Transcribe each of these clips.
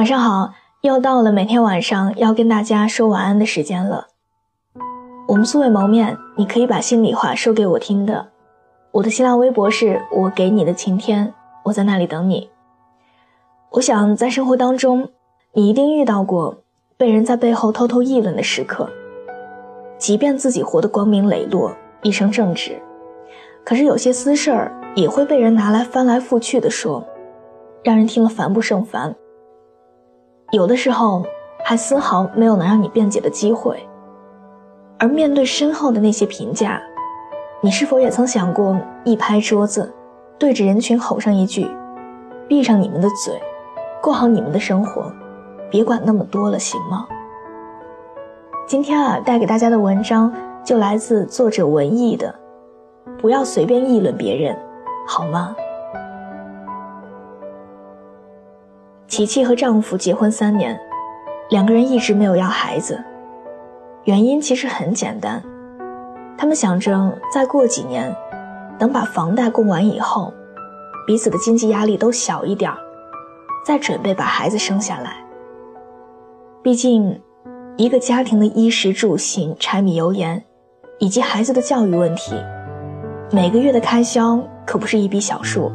晚上好，又到了每天晚上要跟大家说晚安的时间了。我们素未谋面，你可以把心里话说给我听的。我的新浪微博是我给你的晴天，我在那里等你。我想在生活当中，你一定遇到过被人在背后偷偷议论的时刻，即便自己活得光明磊落，一生正直，可是有些私事儿也会被人拿来翻来覆去的说，让人听了烦不胜烦。有的时候还丝毫没有能让你辩解的机会，而面对身后的那些评价，你是否也曾想过一拍桌子，对着人群吼上一句：“闭上你们的嘴，过好你们的生活，别管那么多了，行吗？”今天啊，带给大家的文章就来自作者文艺的，不要随便议论别人，好吗？琪琪和丈夫结婚三年，两个人一直没有要孩子。原因其实很简单，他们想着再过几年，等把房贷供完以后，彼此的经济压力都小一点再准备把孩子生下来。毕竟，一个家庭的衣食住行、柴米油盐，以及孩子的教育问题，每个月的开销可不是一笔小数。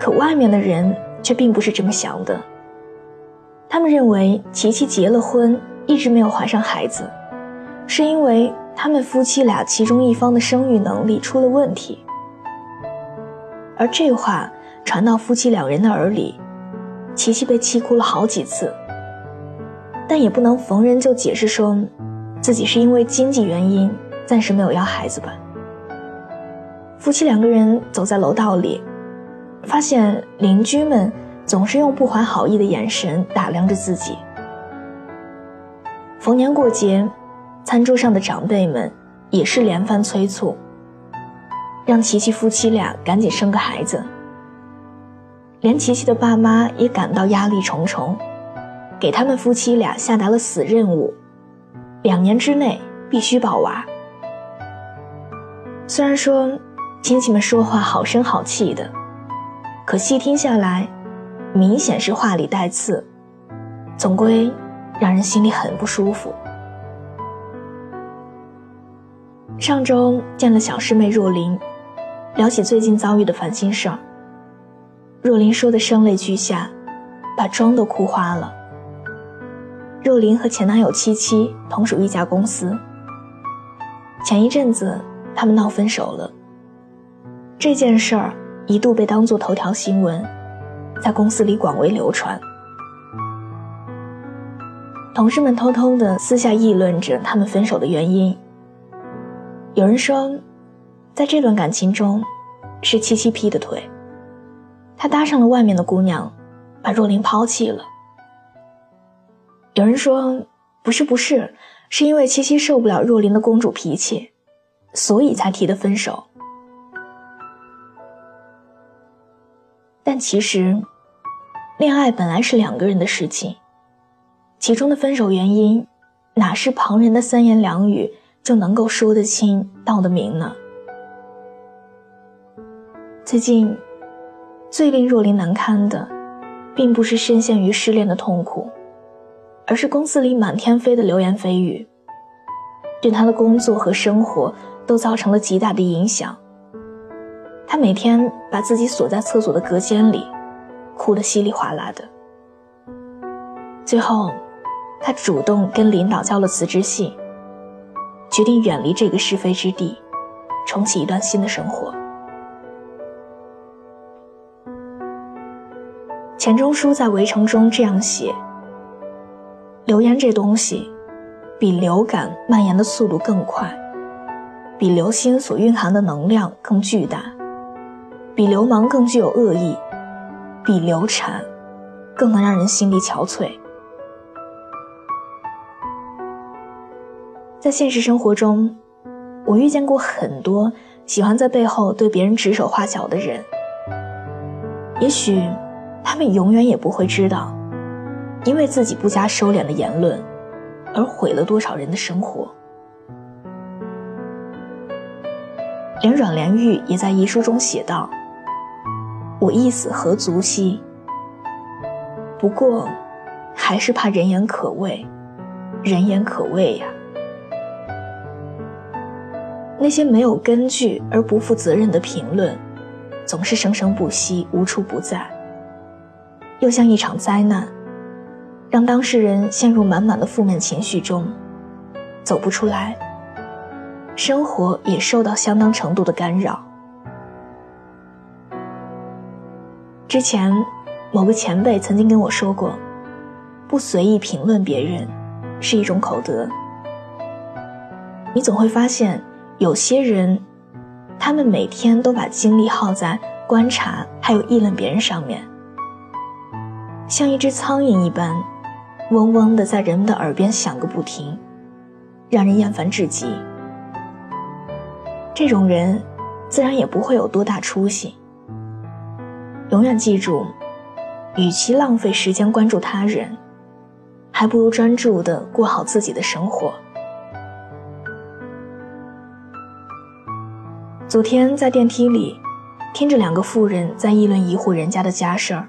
可外面的人。却并不是这么想的。他们认为琪琪结了婚，一直没有怀上孩子，是因为他们夫妻俩其中一方的生育能力出了问题。而这话传到夫妻两人的耳里，琪琪被气哭了好几次。但也不能逢人就解释说，自己是因为经济原因暂时没有要孩子吧。夫妻两个人走在楼道里。发现邻居们总是用不怀好意的眼神打量着自己。逢年过节，餐桌上的长辈们也是连番催促，让琪琪夫妻俩赶紧生个孩子。连琪琪的爸妈也感到压力重重，给他们夫妻俩下达了死任务：两年之内必须抱娃。虽然说亲戚们说话好声好气的。可细听下来，明显是话里带刺，总归让人心里很不舒服。上周见了小师妹若琳，聊起最近遭遇的烦心事儿。若琳说的声泪俱下，把妆都哭花了。若琳和前男友七七同属一家公司，前一阵子他们闹分手了。这件事儿。一度被当作头条新闻，在公司里广为流传。同事们偷偷的私下议论着他们分手的原因。有人说，在这段感情中，是七七劈的腿，他搭上了外面的姑娘，把若琳抛弃了。有人说，不是不是，是因为七七受不了若琳的公主脾气，所以才提的分手。但其实，恋爱本来是两个人的事情，其中的分手原因，哪是旁人的三言两语就能够说得清道得明呢？最近，最令若琳难堪的，并不是深陷于失恋的痛苦，而是公司里满天飞的流言蜚语，对她的工作和生活都造成了极大的影响。他每天把自己锁在厕所的隔间里，哭得稀里哗啦的。最后，他主动跟领导交了辞职信，决定远离这个是非之地，重启一段新的生活。钱钟书在《围城》中这样写：“流言这东西，比流感蔓延的速度更快，比流星所蕴含的能量更巨大。”比流氓更具有恶意，比流产更能让人心力憔悴。在现实生活中，我遇见过很多喜欢在背后对别人指手画脚的人。也许他们永远也不会知道，因为自己不加收敛的言论，而毁了多少人的生活。连阮玲玉也在遗书中写道。我一死何足惜？不过，还是怕人言可畏，人言可畏呀。那些没有根据而不负责任的评论，总是生生不息，无处不在，又像一场灾难，让当事人陷入满满的负面情绪中，走不出来。生活也受到相当程度的干扰。之前，某个前辈曾经跟我说过，不随意评论别人，是一种口德。你总会发现。有些人，他们每天都把精力耗在观察还有议论别人上面，像一只苍蝇一般，嗡嗡的在人们的耳边响个不停，让人厌烦至极。这种人，自然也不会有多大出息。永远记住，与其浪费时间关注他人，还不如专注的过好自己的生活。昨天在电梯里，听着两个妇人在议论一户人家的家事儿。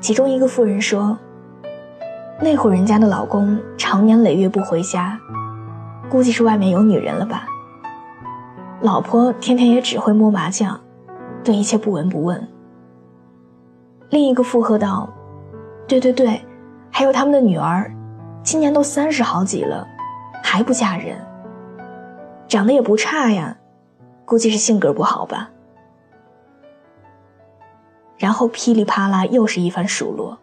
其中一个妇人说：“那户人家的老公常年累月不回家，估计是外面有女人了吧。老婆天天也只会摸麻将，对一切不闻不问。”另一个附和道：“对对对，还有他们的女儿，今年都三十好几了，还不嫁人，长得也不差呀。”估计是性格不好吧。然后噼里啪啦又是一番数落。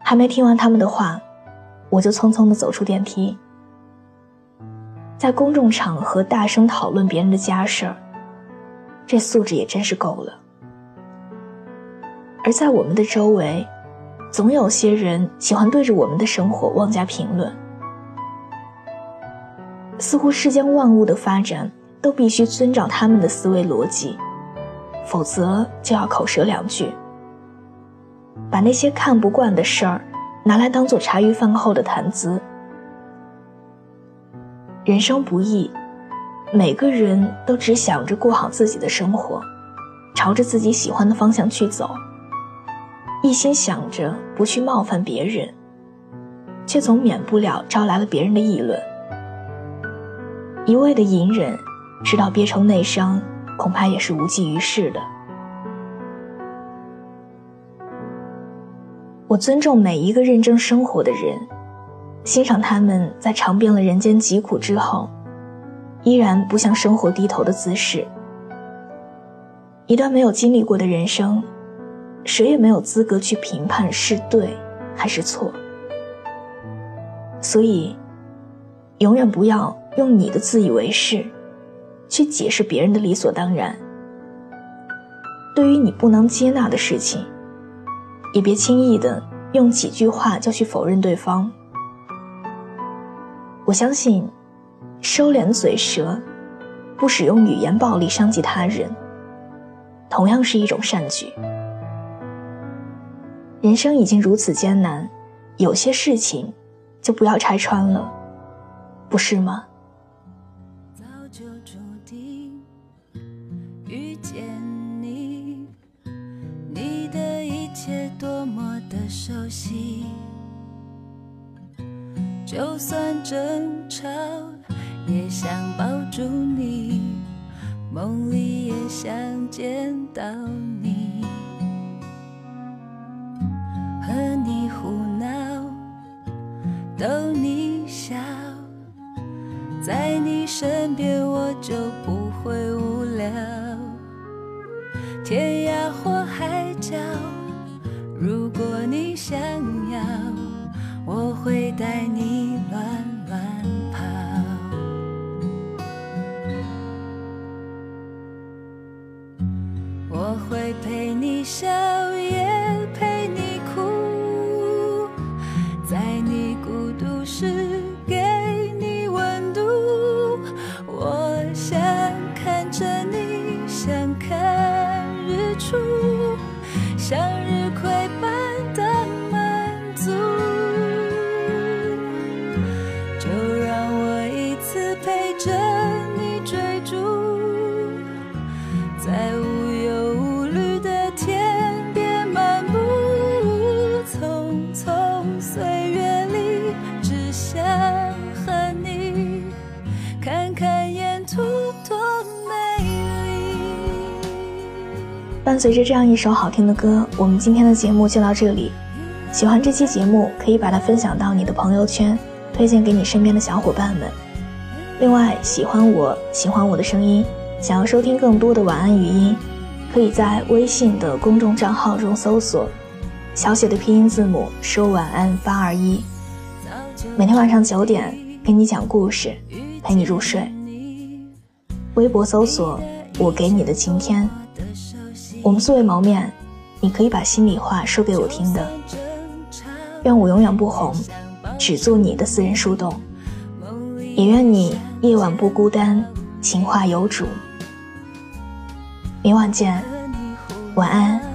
还没听完他们的话，我就匆匆的走出电梯。在公众场合大声讨论别人的家事儿，这素质也真是够了。而在我们的周围，总有些人喜欢对着我们的生活妄加评论。似乎世间万物的发展都必须遵照他们的思维逻辑，否则就要口舌两句，把那些看不惯的事儿拿来当做茶余饭后的谈资。人生不易，每个人都只想着过好自己的生活，朝着自己喜欢的方向去走，一心想着不去冒犯别人，却总免不了招来了别人的议论。一味的隐忍，直到憋成内伤，恐怕也是无济于事的。我尊重每一个认真生活的人，欣赏他们在尝遍了人间疾苦之后，依然不向生活低头的姿势。一段没有经历过的人生，谁也没有资格去评判是对还是错。所以，永远不要。用你的自以为是，去解释别人的理所当然。对于你不能接纳的事情，也别轻易的用几句话就去否认对方。我相信，收敛嘴舌，不使用语言暴力伤及他人，同样是一种善举。人生已经如此艰难，有些事情就不要拆穿了，不是吗？早就注定遇见你，你的一切多么的熟悉，就算争吵，也想抱住你，梦里也想见到你，逗你笑，在你身边我就不会无聊，天涯或海角。如果你想要，我会带你乱乱跑，我会陪你笑。在伴随着这样一首好听的歌，我们今天的节目就到这里。喜欢这期节目，可以把它分享到你的朋友圈，推荐给你身边的小伙伴们。另外，喜欢我喜欢我的声音，想要收听更多的晚安语音，可以在微信的公众账号中搜索小写的拼音字母说晚安八二一，每天晚上九点给你讲故事，陪你入睡。微博搜索我给你的晴天，我们素未谋面，你可以把心里话说给我听的。愿我永远不红，只做你的私人树洞。也愿你夜晚不孤单，情话有主。明晚见，晚安。